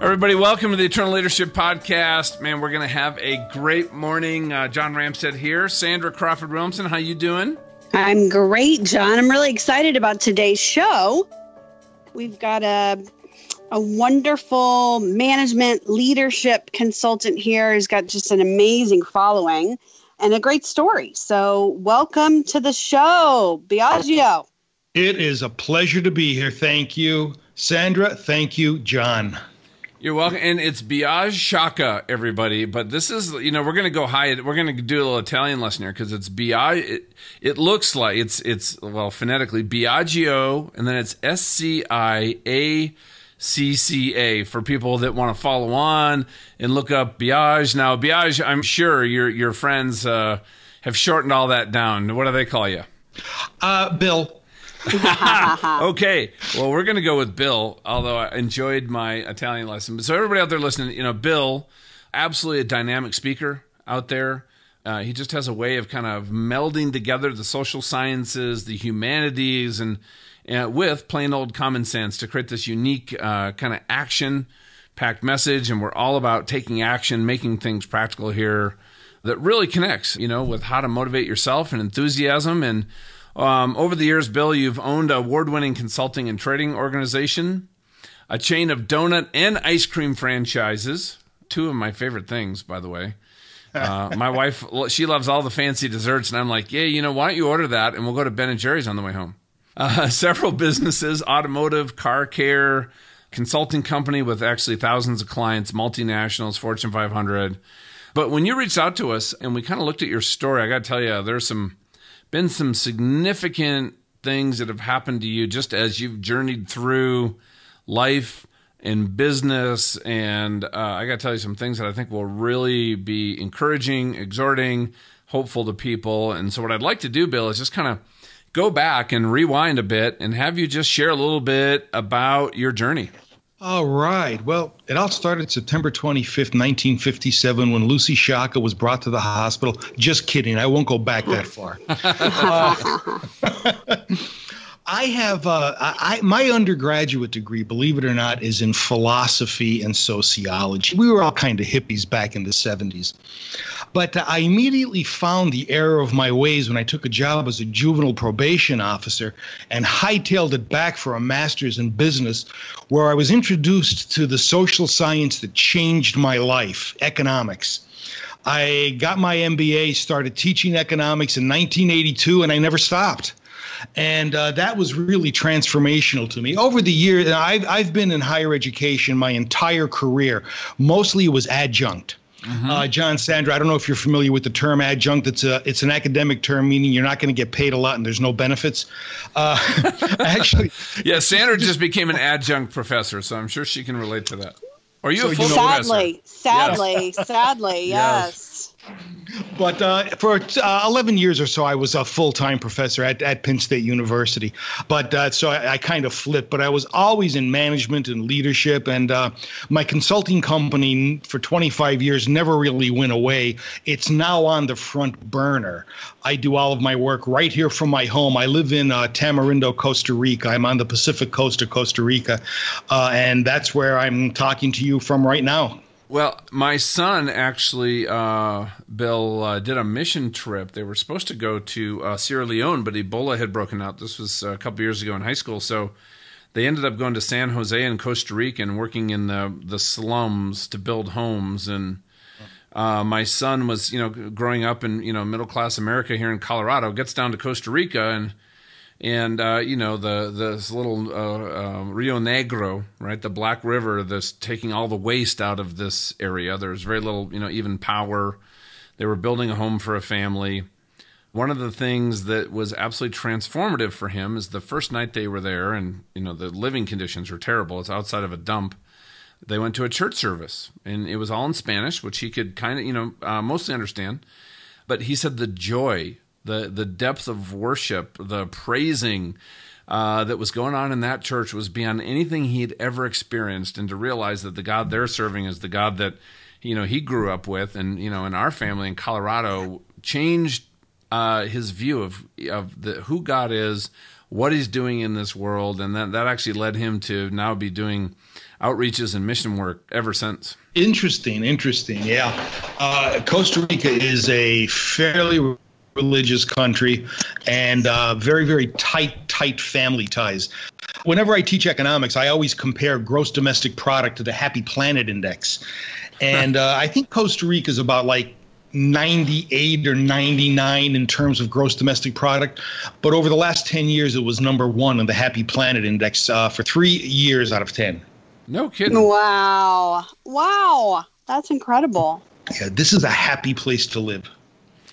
Everybody, welcome to the Eternal Leadership Podcast. Man, we're going to have a great morning. Uh, John Ramstead here, Sandra Crawford Williamson. How you doing? I'm great, John. I'm really excited about today's show. We've got a a wonderful management leadership consultant here who's got just an amazing following and a great story. So, welcome to the show, Biagio. It is a pleasure to be here. Thank you, Sandra. Thank you, John. You're welcome, and it's Biage Sciacca, everybody. But this is, you know, we're going to go high. We're going to do a little Italian lesson here because it's Biage. It, it, looks like it's it's well phonetically Biagio, and then it's S C I A C C A for people that want to follow on and look up Biage. Now, Biage, I'm sure your your friends uh, have shortened all that down. What do they call you? Uh, Bill. okay. Well, we're going to go with Bill, although I enjoyed my Italian lesson. So, everybody out there listening, you know, Bill, absolutely a dynamic speaker out there. Uh, he just has a way of kind of melding together the social sciences, the humanities, and uh, with plain old common sense to create this unique uh, kind of action packed message. And we're all about taking action, making things practical here that really connects, you know, with how to motivate yourself and enthusiasm and um, over the years, Bill, you've owned award winning consulting and trading organization, a chain of donut and ice cream franchises. Two of my favorite things, by the way. Uh, my wife, she loves all the fancy desserts, and I'm like, yeah, you know, why don't you order that and we'll go to Ben and Jerry's on the way home. Uh, several businesses, automotive, car care, consulting company with actually thousands of clients, multinationals, Fortune 500. But when you reached out to us and we kind of looked at your story, I got to tell you, there's some been some significant things that have happened to you just as you've journeyed through life and business. And uh, I got to tell you some things that I think will really be encouraging, exhorting, hopeful to people. And so, what I'd like to do, Bill, is just kind of go back and rewind a bit and have you just share a little bit about your journey. All right. Well, it all started September 25th, 1957, when Lucy Sciacca was brought to the hospital. Just kidding. I won't go back that far. uh, I have uh, I, my undergraduate degree, believe it or not, is in philosophy and sociology. We were all kind of hippies back in the 70s. But uh, I immediately found the error of my ways when I took a job as a juvenile probation officer and hightailed it back for a master's in business, where I was introduced to the social science that changed my life economics. I got my MBA, started teaching economics in 1982, and I never stopped and uh, that was really transformational to me. Over the years, I've I've been in higher education my entire career. Mostly it was adjunct. Mm-hmm. Uh, John Sandra, I don't know if you're familiar with the term adjunct. It's a it's an academic term meaning you're not going to get paid a lot and there's no benefits. Uh, actually, yeah, Sandra just became an adjunct professor, so I'm sure she can relate to that. Are you so a full sadly, professor? Sadly, yes. sadly, yes. But uh, for uh, 11 years or so, I was a full time professor at, at Penn State University. But uh, so I, I, kind of flipped, but I was always in management and leadership. And uh, my consulting company for 25 years never really went away. It's now on the front burner. I do all of my work right here from my home. I live in uh, Tamarindo, Costa Rica. I'm on the Pacific coast of Costa Rica. Uh, and that's where I'm talking to you from right now. Well, my son actually, uh, Bill, uh, did a mission trip. They were supposed to go to uh, Sierra Leone, but Ebola had broken out. This was a couple years ago in high school. So they ended up going to San Jose in Costa Rica and working in the, the slums to build homes. And uh, my son was, you know, growing up in, you know, middle class America here in Colorado, gets down to Costa Rica and – and uh, you know the this little uh, uh, Rio Negro, right, the Black River, that's taking all the waste out of this area. There's very little, you know, even power. They were building a home for a family. One of the things that was absolutely transformative for him is the first night they were there, and you know the living conditions were terrible. It's outside of a dump. They went to a church service, and it was all in Spanish, which he could kind of, you know, uh, mostly understand. But he said the joy the the depth of worship, the praising uh, that was going on in that church was beyond anything he had ever experienced, and to realize that the God they're serving is the God that you know he grew up with, and you know in our family in Colorado changed uh, his view of of the, who God is, what he's doing in this world, and that that actually led him to now be doing outreaches and mission work ever since. Interesting, interesting. Yeah, uh, Costa Rica is a fairly religious country and uh, very, very tight, tight family ties. Whenever I teach economics, I always compare gross domestic product to the Happy Planet Index. And uh, I think Costa Rica is about like 98 or 99 in terms of gross domestic product. But over the last 10 years, it was number one on the Happy Planet Index uh, for three years out of 10. No kidding. Wow. Wow. That's incredible. Yeah, this is a happy place to live.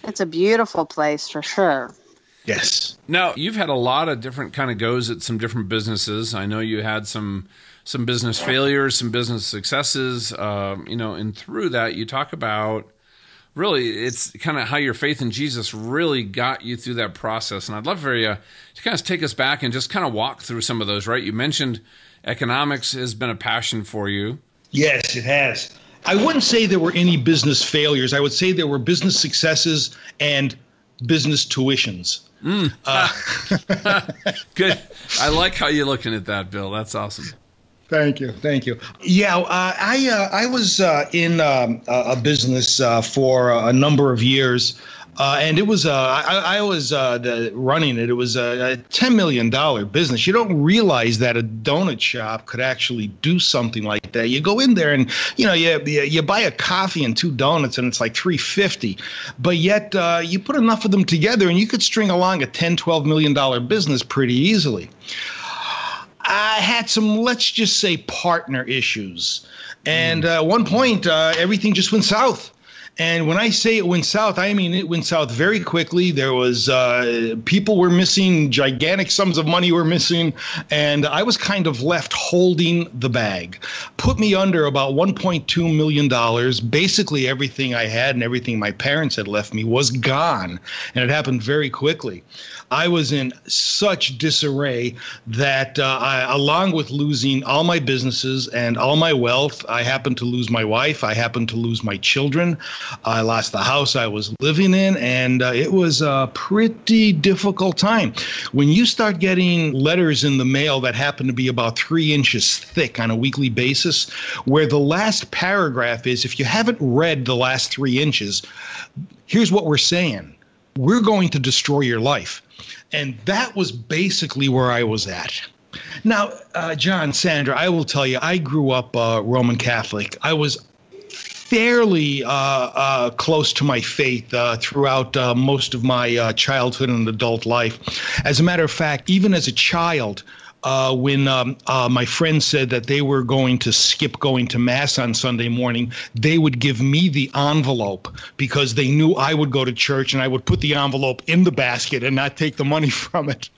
It's a beautiful place for sure. Yes. Now, you've had a lot of different kind of goes at some different businesses. I know you had some some business failures, some business successes, um, you know, and through that you talk about really it's kind of how your faith in Jesus really got you through that process. And I'd love for you to kind of take us back and just kind of walk through some of those, right? You mentioned economics has been a passion for you. Yes, it has. I wouldn't say there were any business failures. I would say there were business successes and business tuitions. Mm. Uh, Good. I like how you're looking at that, Bill. That's awesome. Thank you, thank you. Yeah, uh, I uh, I was uh, in um, a business uh, for a number of years uh, and it was uh, I, I, was uh, the, running it. It was a, ten million dollar business. You don't realize that a donut shop could actually do something like that. You go in there and you know you you, buy a coffee and two donuts and it's like three fifty, but yet uh, you put enough of them together and you could string along a 10 12 million dollar business pretty easily. I had some let's just say partner issues, and mm. at one point uh, everything just went south and when I say it went south, I mean it went south very quickly. There was uh, people were missing, gigantic sums of money were missing, and I was kind of left holding the bag. Put me under about 1.2 million dollars. Basically, everything I had and everything my parents had left me was gone, and it happened very quickly. I was in such disarray that uh, I, along with losing all my businesses and all my wealth, I happened to lose my wife. I happened to lose my children. I lost the house I was living in, and uh, it was a pretty difficult time. When you start getting letters in the mail that happen to be about three inches thick on a weekly basis, where the last paragraph is if you haven't read the last three inches, here's what we're saying we're going to destroy your life. And that was basically where I was at. Now, uh, John, Sandra, I will tell you, I grew up uh, Roman Catholic. I was fairly uh, uh, close to my faith uh, throughout uh, most of my uh, childhood and adult life. As a matter of fact, even as a child, uh, when um, uh, my friends said that they were going to skip going to mass on Sunday morning, they would give me the envelope because they knew I would go to church and I would put the envelope in the basket and not take the money from it.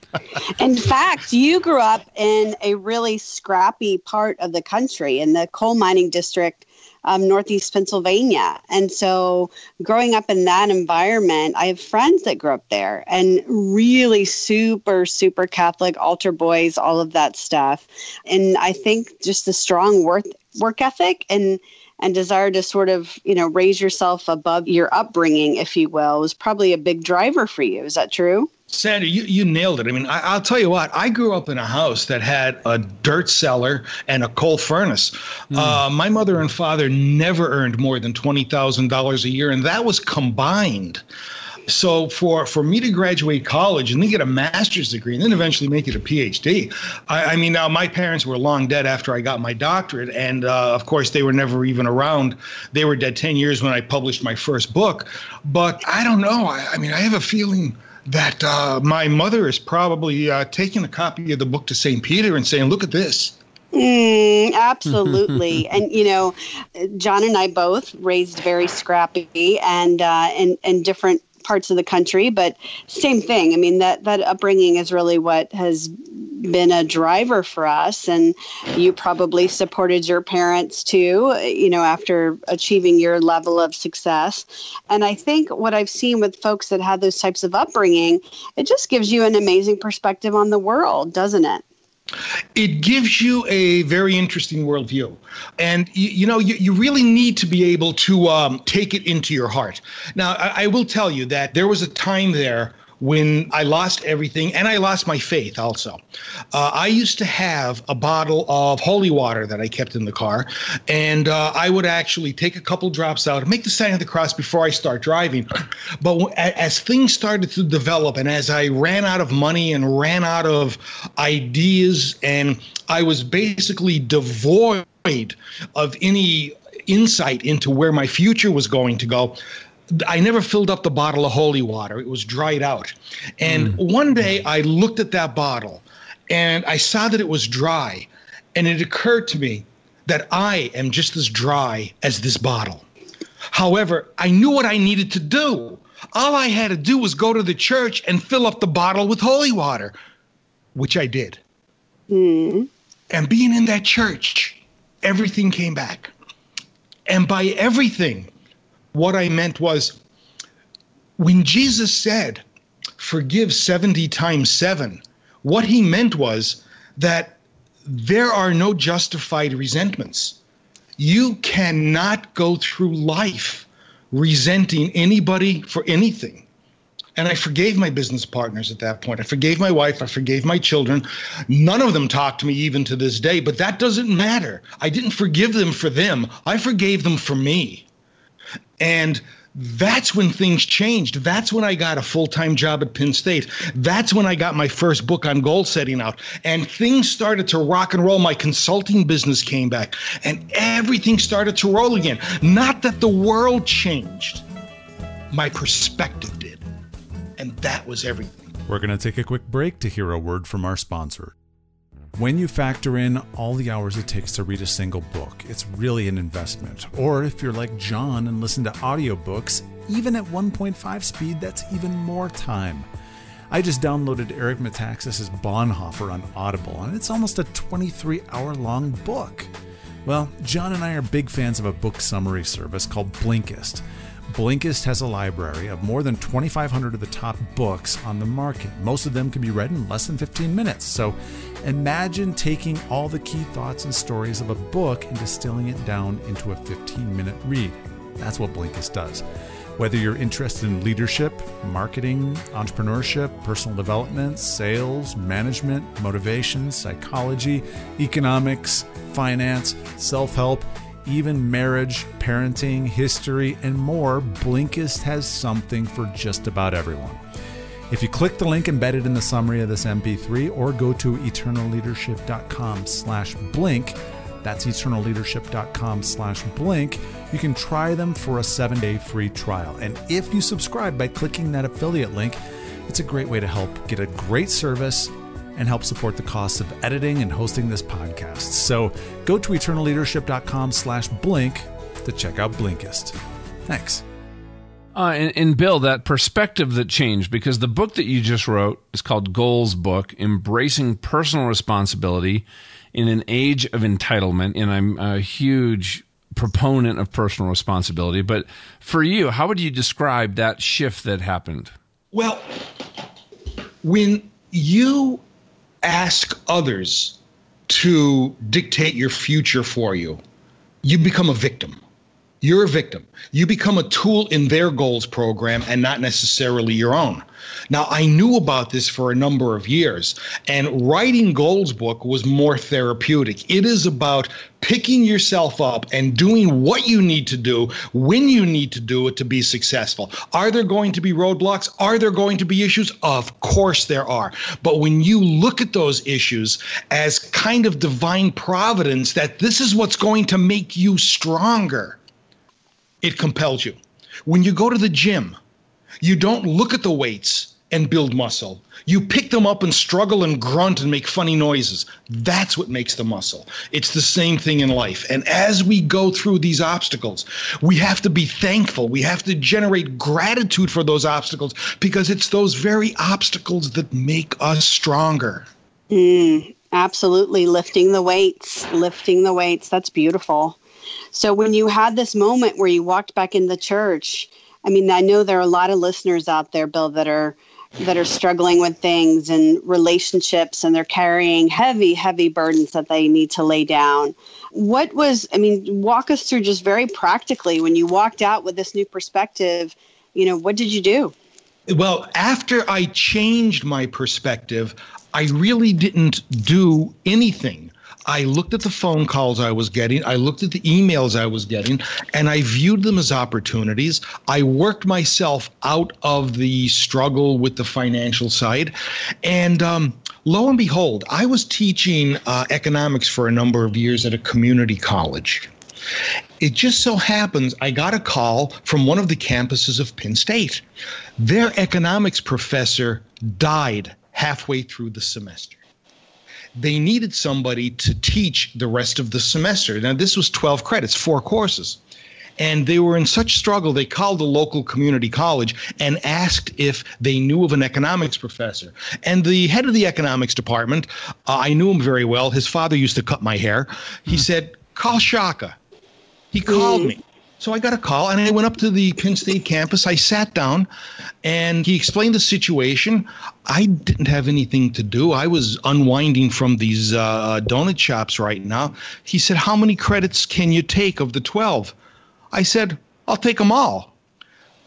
in fact, you grew up in a really scrappy part of the country in the coal mining district um, Northeast Pennsylvania. And so, growing up in that environment, I have friends that grew up there and really super, super Catholic, altar boys, all of that stuff. And I think just the strong work, work ethic and and desire to sort of you know raise yourself above your upbringing if you will was probably a big driver for you is that true Sandy, you, you nailed it. I mean, I, will tell you what, I grew up in a house that had a dirt cellar and a coal furnace. Mm. Uh, my mother and father never earned more than $20,000 a year, and that was combined. So for, for me to graduate college and then get a master's degree and then eventually make it a PhD, I, I mean, now my parents were long dead after I got my doctorate. And uh, of course, they were never even around. They were dead 10 years when I published my first book. But I don't know. I, I mean, I have a feeling – that uh, my mother is probably uh, taking a copy of the book to St. Peter and saying, look at this. Mm, absolutely. and, you know, John and I both raised very scrappy and uh, in, in different parts of the country, but same thing. I mean, that, that upbringing is really what has been a driver for us and you probably supported your parents too you know after achieving your level of success and i think what i've seen with folks that had those types of upbringing it just gives you an amazing perspective on the world doesn't it it gives you a very interesting worldview. And, you, you know, you, you really need to be able to um, take it into your heart. Now, I, I will tell you that there was a time there when I lost everything and I lost my faith also. Uh, I used to have a bottle of holy water that I kept in the car, and uh, I would actually take a couple drops out and make the sign of the cross before I start driving. But w- as things started to develop and as I ran out of money and ran out of ideas, and I was basically devoid of any insight into where my future was going to go. I never filled up the bottle of holy water. It was dried out. And mm. one day I looked at that bottle and I saw that it was dry. And it occurred to me that I am just as dry as this bottle. However, I knew what I needed to do. All I had to do was go to the church and fill up the bottle with holy water, which I did. Mm. And being in that church, everything came back. And by everything, what I meant was when Jesus said, forgive 70 times seven, what he meant was that there are no justified resentments. You cannot go through life resenting anybody for anything. And I forgave my business partners at that point. I forgave my wife. I forgave my children. None of them talk to me even to this day, but that doesn't matter. I didn't forgive them for them, I forgave them for me. And that's when things changed. That's when I got a full time job at Penn State. That's when I got my first book on goal setting out. And things started to rock and roll. My consulting business came back and everything started to roll again. Not that the world changed, my perspective did. And that was everything. We're going to take a quick break to hear a word from our sponsor. When you factor in all the hours it takes to read a single book, it's really an investment. Or if you're like John and listen to audiobooks, even at 1.5 speed, that's even more time. I just downloaded Eric Metaxas' Bonhoeffer on Audible, and it's almost a 23 hour long book. Well, John and I are big fans of a book summary service called Blinkist. Blinkist has a library of more than 2,500 of the top books on the market. Most of them can be read in less than 15 minutes. So imagine taking all the key thoughts and stories of a book and distilling it down into a 15 minute read. That's what Blinkist does. Whether you're interested in leadership, marketing, entrepreneurship, personal development, sales, management, motivation, psychology, economics, finance, self help, even marriage, parenting, history, and more, Blinkist has something for just about everyone. If you click the link embedded in the summary of this MP3 or go to eternalleadership.com slash blink, that's eternalleadership.com slash blink, you can try them for a seven-day free trial. And if you subscribe by clicking that affiliate link, it's a great way to help get a great service and help support the costs of editing and hosting this podcast. So go to eternalleadership.com slash blink to check out Blinkist. Thanks. Uh, and, and, Bill, that perspective that changed because the book that you just wrote is called Goals Book Embracing Personal Responsibility in an Age of Entitlement. And I'm a huge proponent of personal responsibility. But for you, how would you describe that shift that happened? Well, when you ask others to dictate your future for you, you become a victim. You're a victim. You become a tool in their goals program and not necessarily your own. Now, I knew about this for a number of years, and writing Goals book was more therapeutic. It is about picking yourself up and doing what you need to do when you need to do it to be successful. Are there going to be roadblocks? Are there going to be issues? Of course there are. But when you look at those issues as kind of divine providence, that this is what's going to make you stronger it compels you. When you go to the gym, you don't look at the weights and build muscle. You pick them up and struggle and grunt and make funny noises. That's what makes the muscle. It's the same thing in life. And as we go through these obstacles, we have to be thankful. We have to generate gratitude for those obstacles because it's those very obstacles that make us stronger. Mm, absolutely. Lifting the weights, lifting the weights. That's beautiful. So when you had this moment where you walked back in the church, I mean, I know there are a lot of listeners out there, Bill, that are that are struggling with things and relationships and they're carrying heavy heavy burdens that they need to lay down what was i mean walk us through just very practically when you walked out with this new perspective you know what did you do Well, after I changed my perspective, I really didn't do anything. I looked at the phone calls I was getting, I looked at the emails I was getting, and I viewed them as opportunities. I worked myself out of the struggle with the financial side. And um, lo and behold, I was teaching uh, economics for a number of years at a community college. It just so happens I got a call from one of the campuses of Penn State. Their economics professor died halfway through the semester. They needed somebody to teach the rest of the semester. Now, this was 12 credits, four courses. And they were in such struggle, they called the local community college and asked if they knew of an economics professor. And the head of the economics department, uh, I knew him very well. His father used to cut my hair. He mm. said, Call Sciacca. He called mm. me. So I got a call and I went up to the Penn State campus. I sat down and he explained the situation. I didn't have anything to do. I was unwinding from these uh, donut shops right now. He said, How many credits can you take of the 12? I said, I'll take them all.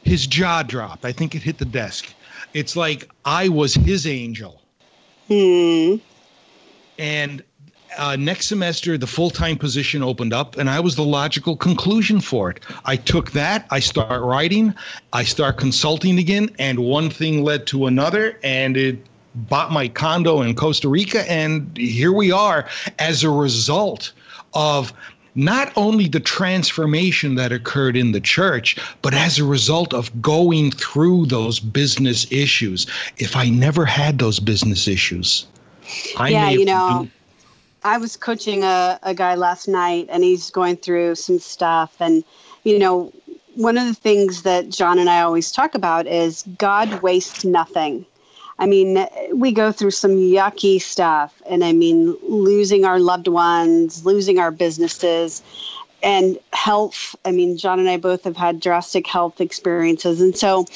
His jaw dropped. I think it hit the desk. It's like I was his angel. Hmm. And uh, next semester, the full time position opened up, and I was the logical conclusion for it. I took that, I start writing, I start consulting again, and one thing led to another, and it bought my condo in Costa Rica, and here we are as a result of not only the transformation that occurred in the church, but as a result of going through those business issues. If I never had those business issues, I yeah, you know. I was coaching a, a guy last night and he's going through some stuff. And, you know, one of the things that John and I always talk about is God wastes nothing. I mean, we go through some yucky stuff, and I mean, losing our loved ones, losing our businesses, and health. I mean, John and I both have had drastic health experiences. And so,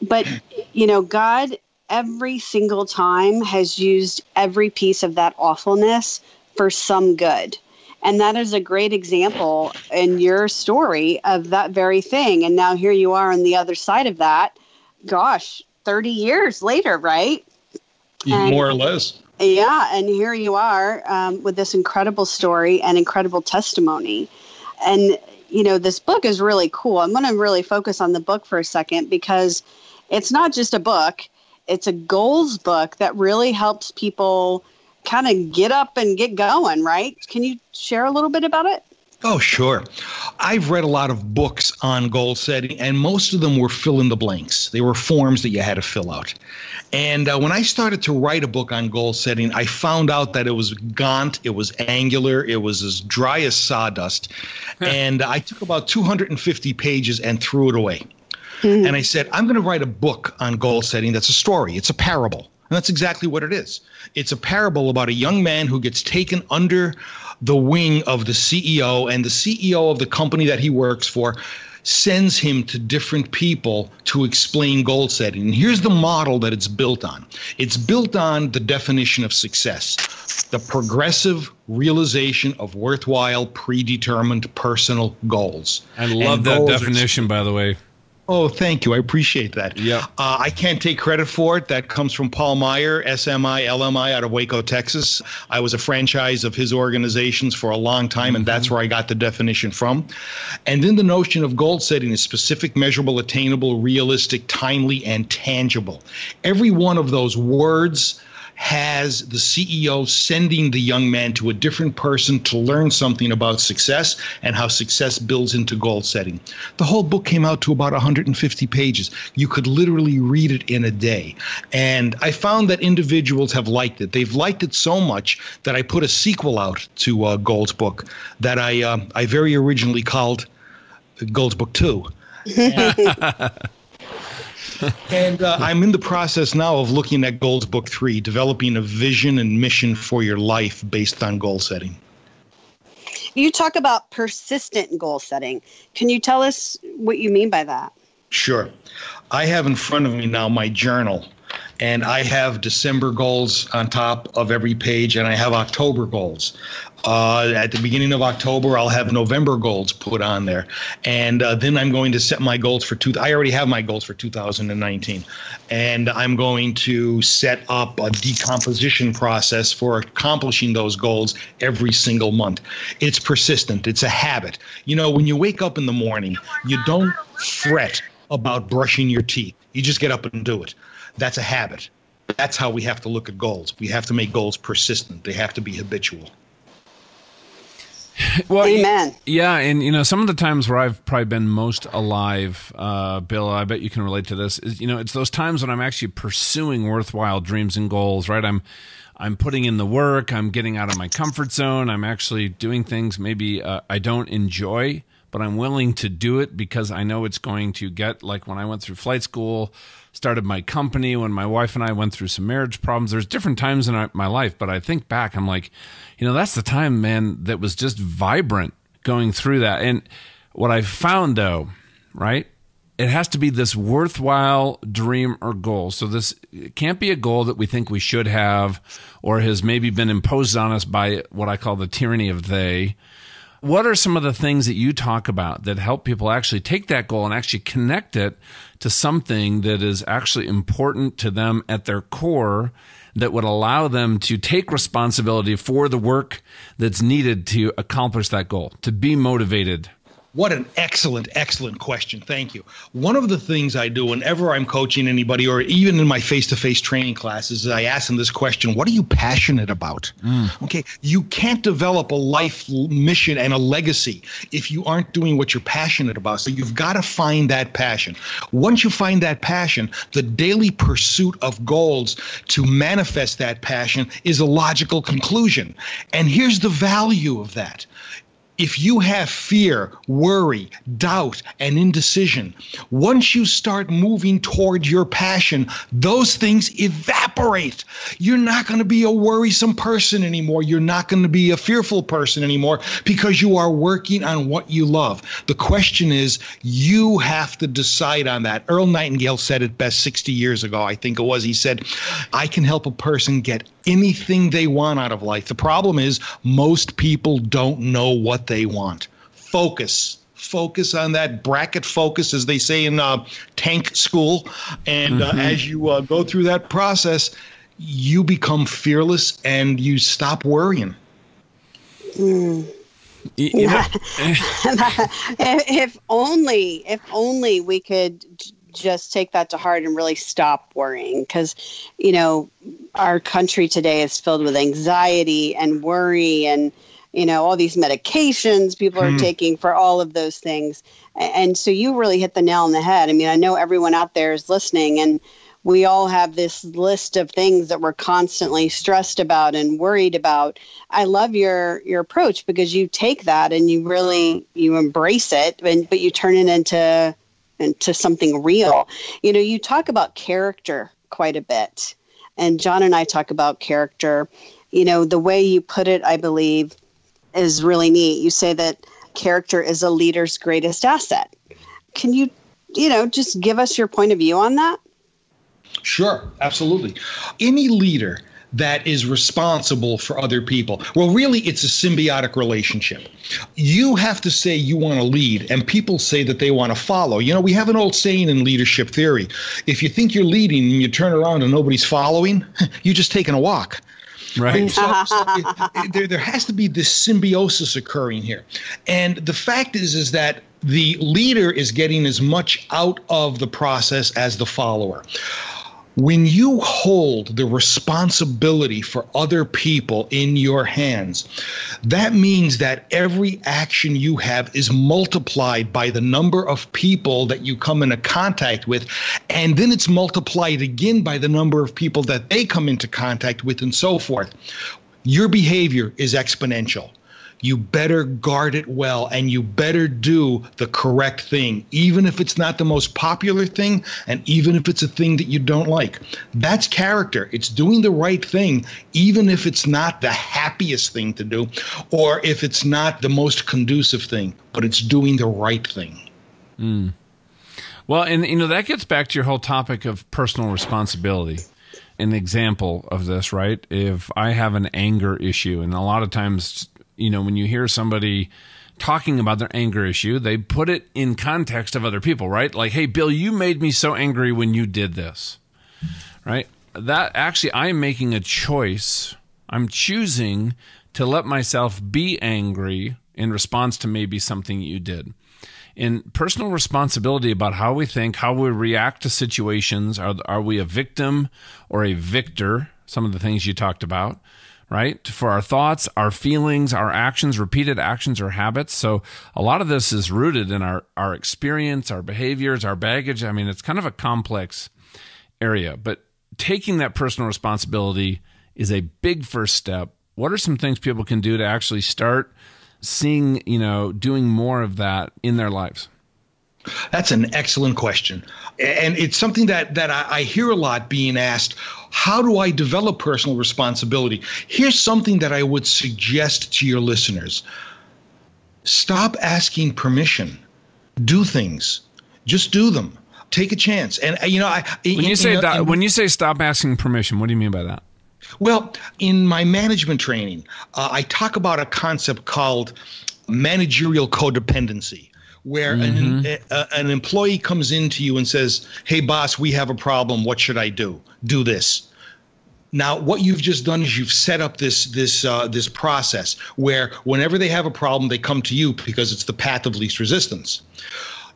but, you know, God every single time has used every piece of that awfulness for some good. And that is a great example in your story of that very thing. And now here you are on the other side of that. Gosh, 30 years later, right? And, More or less. Yeah. And here you are um, with this incredible story and incredible testimony. And, you know, this book is really cool. I'm going to really focus on the book for a second because it's not just a book, it's a goals book that really helps people kind of get up and get going, right? Can you share a little bit about it? Oh, sure. I've read a lot of books on goal setting, and most of them were fill in the blanks. They were forms that you had to fill out. And uh, when I started to write a book on goal setting, I found out that it was gaunt, it was angular, it was as dry as sawdust. and I took about 250 pages and threw it away. Mm-hmm. And I said, I'm going to write a book on goal setting that's a story, it's a parable. And that's exactly what it is. It's a parable about a young man who gets taken under the wing of the CEO, and the CEO of the company that he works for sends him to different people to explain goal setting. And here's the model that it's built on it's built on the definition of success the progressive realization of worthwhile, predetermined personal goals. I love and that definition, by the way. Oh, thank you. I appreciate that. Yeah. Uh, I can't take credit for it. That comes from Paul Meyer, SMI, LMI out of Waco, Texas. I was a franchise of his organizations for a long time, mm-hmm. and that's where I got the definition from. And then the notion of goal setting is specific, measurable, attainable, realistic, timely, and tangible. Every one of those words has the CEO sending the young man to a different person to learn something about success and how success builds into goal setting. The whole book came out to about 150 pages. You could literally read it in a day. And I found that individuals have liked it. They've liked it so much that I put a sequel out to uh, Goals book that I, uh, I very originally called Goals Book 2. and uh, I'm in the process now of looking at Goals Book Three, developing a vision and mission for your life based on goal setting. You talk about persistent goal setting. Can you tell us what you mean by that? Sure. I have in front of me now my journal. And I have December goals on top of every page, and I have October goals. Uh, at the beginning of October, I'll have November goals put on there, and uh, then I'm going to set my goals for two. I already have my goals for 2019, and I'm going to set up a decomposition process for accomplishing those goals every single month. It's persistent. It's a habit. You know, when you wake up in the morning, you don't fret about brushing your teeth. You just get up and do it. That's a habit. That's how we have to look at goals. We have to make goals persistent. They have to be habitual. Well, Amen. Yeah, and you know, some of the times where I've probably been most alive, uh, Bill, I bet you can relate to this. Is you know, it's those times when I'm actually pursuing worthwhile dreams and goals. Right, I'm I'm putting in the work. I'm getting out of my comfort zone. I'm actually doing things maybe uh, I don't enjoy, but I'm willing to do it because I know it's going to get. Like when I went through flight school, started my company, when my wife and I went through some marriage problems. There's different times in my life, but I think back, I'm like you know, that's the time, man, that was just vibrant going through that. And what I found though, right? It has to be this worthwhile dream or goal. So this can't be a goal that we think we should have or has maybe been imposed on us by what I call the tyranny of they. What are some of the things that you talk about that help people actually take that goal and actually connect it to something that is actually important to them at their core that would allow them to take responsibility for the work that's needed to accomplish that goal, to be motivated what an excellent, excellent question. Thank you. One of the things I do whenever I'm coaching anybody, or even in my face to face training classes, is I ask them this question What are you passionate about? Mm. Okay. You can't develop a life mission and a legacy if you aren't doing what you're passionate about. So you've got to find that passion. Once you find that passion, the daily pursuit of goals to manifest that passion is a logical conclusion. And here's the value of that if you have fear, worry, doubt, and indecision, once you start moving toward your passion, those things evaporate. You're not going to be a worrisome person anymore. You're not going to be a fearful person anymore because you are working on what you love. The question is, you have to decide on that. Earl Nightingale said it best 60 years ago, I think it was. He said, I can help a person get anything they want out of life. The problem is, most people don't know what they want. Focus. Focus on that bracket focus, as they say in uh, tank school. And uh, mm-hmm. as you uh, go through that process, you become fearless and you stop worrying. Mm. if only, if only we could just take that to heart and really stop worrying. Because you know our country today is filled with anxiety and worry and you know all these medications people are hmm. taking for all of those things. And so you really hit the nail on the head. I mean i know everyone out there is listening and we all have this list of things that we're constantly stressed about and worried about. I love your your approach because you take that and you really you embrace it and but you turn it into into something real you know you talk about character quite a bit and john and i talk about character you know the way you put it i believe is really neat. You say that character is a leader's greatest asset. Can you, you know, just give us your point of view on that? Sure, absolutely. Any leader that is responsible for other people. Well, really, it's a symbiotic relationship. You have to say you want to lead, and people say that they want to follow. You know, we have an old saying in leadership theory if you think you're leading and you turn around and nobody's following, you're just taking a walk. Right. So, so it, there, there has to be this symbiosis occurring here. And the fact is, is that the leader is getting as much out of the process as the follower when you hold the responsibility for other people in your hands, that means that every action you have is multiplied by the number of people that you come into contact with. And then it's multiplied again by the number of people that they come into contact with, and so forth. Your behavior is exponential you better guard it well and you better do the correct thing, even if it's not the most popular thing and even if it's a thing that you don't like. That's character. It's doing the right thing, even if it's not the happiest thing to do or if it's not the most conducive thing, but it's doing the right thing. Mm. Well, and you know that gets back to your whole topic of personal responsibility. an example of this, right? If I have an anger issue, and a lot of times, you know, when you hear somebody talking about their anger issue, they put it in context of other people, right? Like, hey, Bill, you made me so angry when you did this, right? That actually, I'm making a choice. I'm choosing to let myself be angry in response to maybe something you did. In personal responsibility about how we think, how we react to situations. Are, are we a victim or a victor? Some of the things you talked about right? For our thoughts, our feelings, our actions, repeated actions or habits. So a lot of this is rooted in our, our experience, our behaviors, our baggage. I mean, it's kind of a complex area, but taking that personal responsibility is a big first step. What are some things people can do to actually start seeing, you know, doing more of that in their lives? That's an excellent question. And it's something that, that I, I, hear a lot being asked how do I develop personal responsibility? Here's something that I would suggest to your listeners stop asking permission, do things, just do them. Take a chance, and you know. I, when you, say that, when you say stop asking permission, what do you mean by that? Well, in my management training, uh, I talk about a concept called managerial codependency where mm-hmm. an, a, an employee comes into you and says, Hey, boss, we have a problem. What should I do? Do this. Now, what you've just done is you've set up this this uh, this process where whenever they have a problem, they come to you because it's the path of least resistance.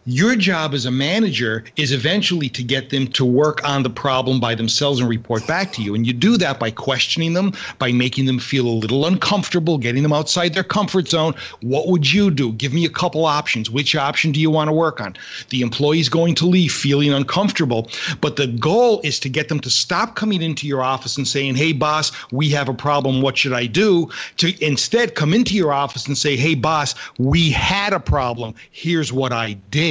Your job as a manager is eventually to get them to work on the problem by themselves and report back to you. And you do that by questioning them, by making them feel a little uncomfortable, getting them outside their comfort zone. What would you do? Give me a couple options. Which option do you want to work on? The employee's going to leave feeling uncomfortable, but the goal is to get them to stop coming into your office and saying, Hey, boss, we have a problem. What should I do? To instead come into your office and say, Hey, boss, we had a problem. Here's what I did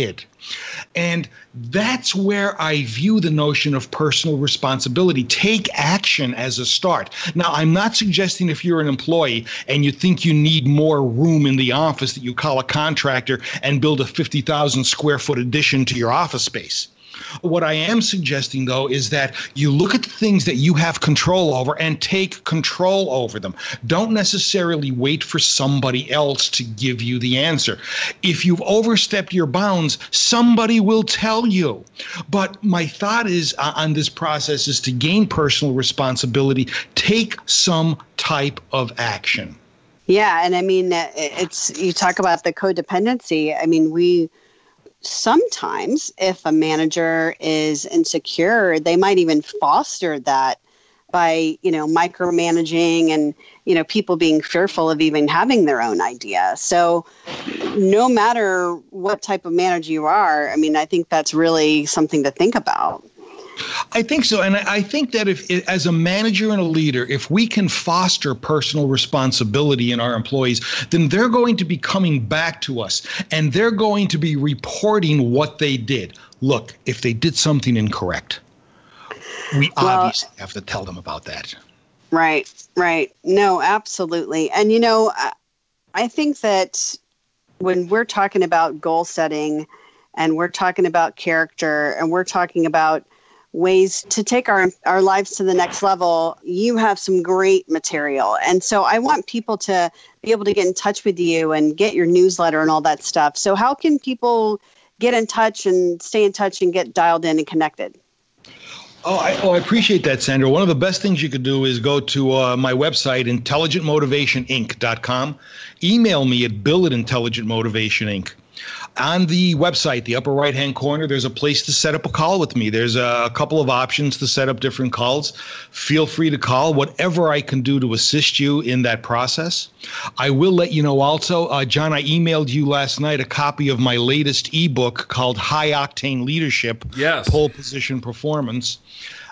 And that's where I view the notion of personal responsibility. Take action as a start. Now, I'm not suggesting if you're an employee and you think you need more room in the office that you call a contractor and build a 50,000 square foot addition to your office space. What I am suggesting, though, is that you look at the things that you have control over and take control over them. Don't necessarily wait for somebody else to give you the answer. If you've overstepped your bounds, somebody will tell you. But my thought is uh, on this process is to gain personal responsibility, take some type of action. Yeah, and I mean, it's you talk about the codependency. I mean, we sometimes if a manager is insecure they might even foster that by you know micromanaging and you know people being fearful of even having their own idea. So no matter what type of manager you are i mean i think that's really something to think about I think so. And I think that if, as a manager and a leader, if we can foster personal responsibility in our employees, then they're going to be coming back to us and they're going to be reporting what they did. Look, if they did something incorrect, we well, obviously have to tell them about that. Right, right. No, absolutely. And, you know, I think that when we're talking about goal setting and we're talking about character and we're talking about ways to take our our lives to the next level you have some great material and so i want people to be able to get in touch with you and get your newsletter and all that stuff so how can people get in touch and stay in touch and get dialed in and connected Oh I, oh, I appreciate that, Sandra. One of the best things you could do is go to uh, my website, intelligentmotivationinc.com. Email me at bill at intelligentmotivationinc on the website, the upper right hand corner, there's a place to set up a call with me. There's a couple of options to set up different calls. Feel free to call whatever I can do to assist you in that process. I will let you know also, uh, John, I emailed you last night a copy of my latest ebook called High Octane Leadership yes. Pole Position Performance.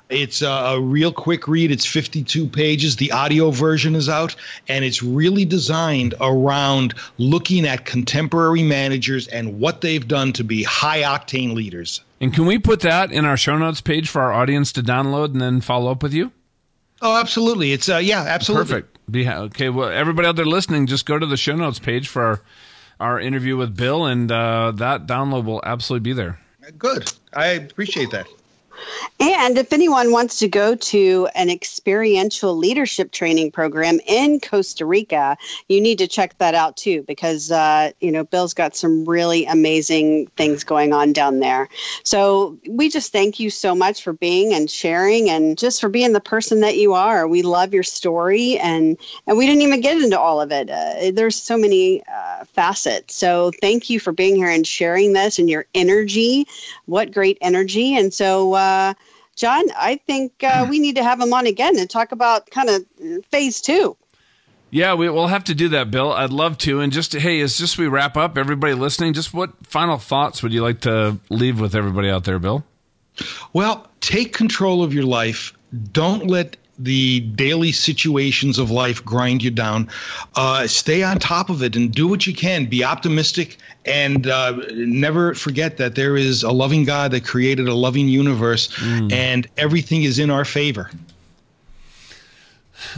It's a, a, real quick read. It's 52 pages. The audio version is out, and it's really designed around looking at contemporary managers and what they've done to be high octane leaders. And can we put that in our show notes page for our audience to download and then follow up with you? Oh, absolutely. It's uh, yeah, absolutely. Perfect. Be, okay. Well, everybody out there listening, just go to the show notes page for our, our interview with Bill, and uh, that download will absolutely be there. Good. I appreciate that. And if anyone wants to go to an experiential leadership training program in Costa Rica, you need to check that out too, because, uh, you know, Bill's got some really amazing things going on down there. So we just thank you so much for being and sharing and just for being the person that you are. We love your story and, and we didn't even get into all of it. Uh, there's so many uh, facets. So thank you for being here and sharing this and your energy. What great energy. And so, uh, John, I think uh, we need to have him on again and talk about kind of phase two. Yeah, we, will have to do that, Bill. I'd love to. And just hey, as just we wrap up, everybody listening, just what final thoughts would you like to leave with everybody out there, Bill? Well, take control of your life. Don't let the daily situations of life grind you down. Uh, stay on top of it and do what you can. Be optimistic and uh, never forget that there is a loving God that created a loving universe, mm. and everything is in our favor.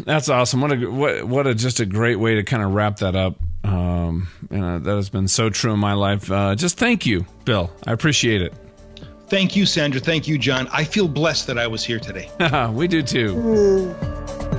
That's awesome. What a what what a just a great way to kind of wrap that up. Um, and uh, that has been so true in my life. Uh, just thank you, Bill. I appreciate it. Thank you, Sandra. Thank you, John. I feel blessed that I was here today. we do too. Mm.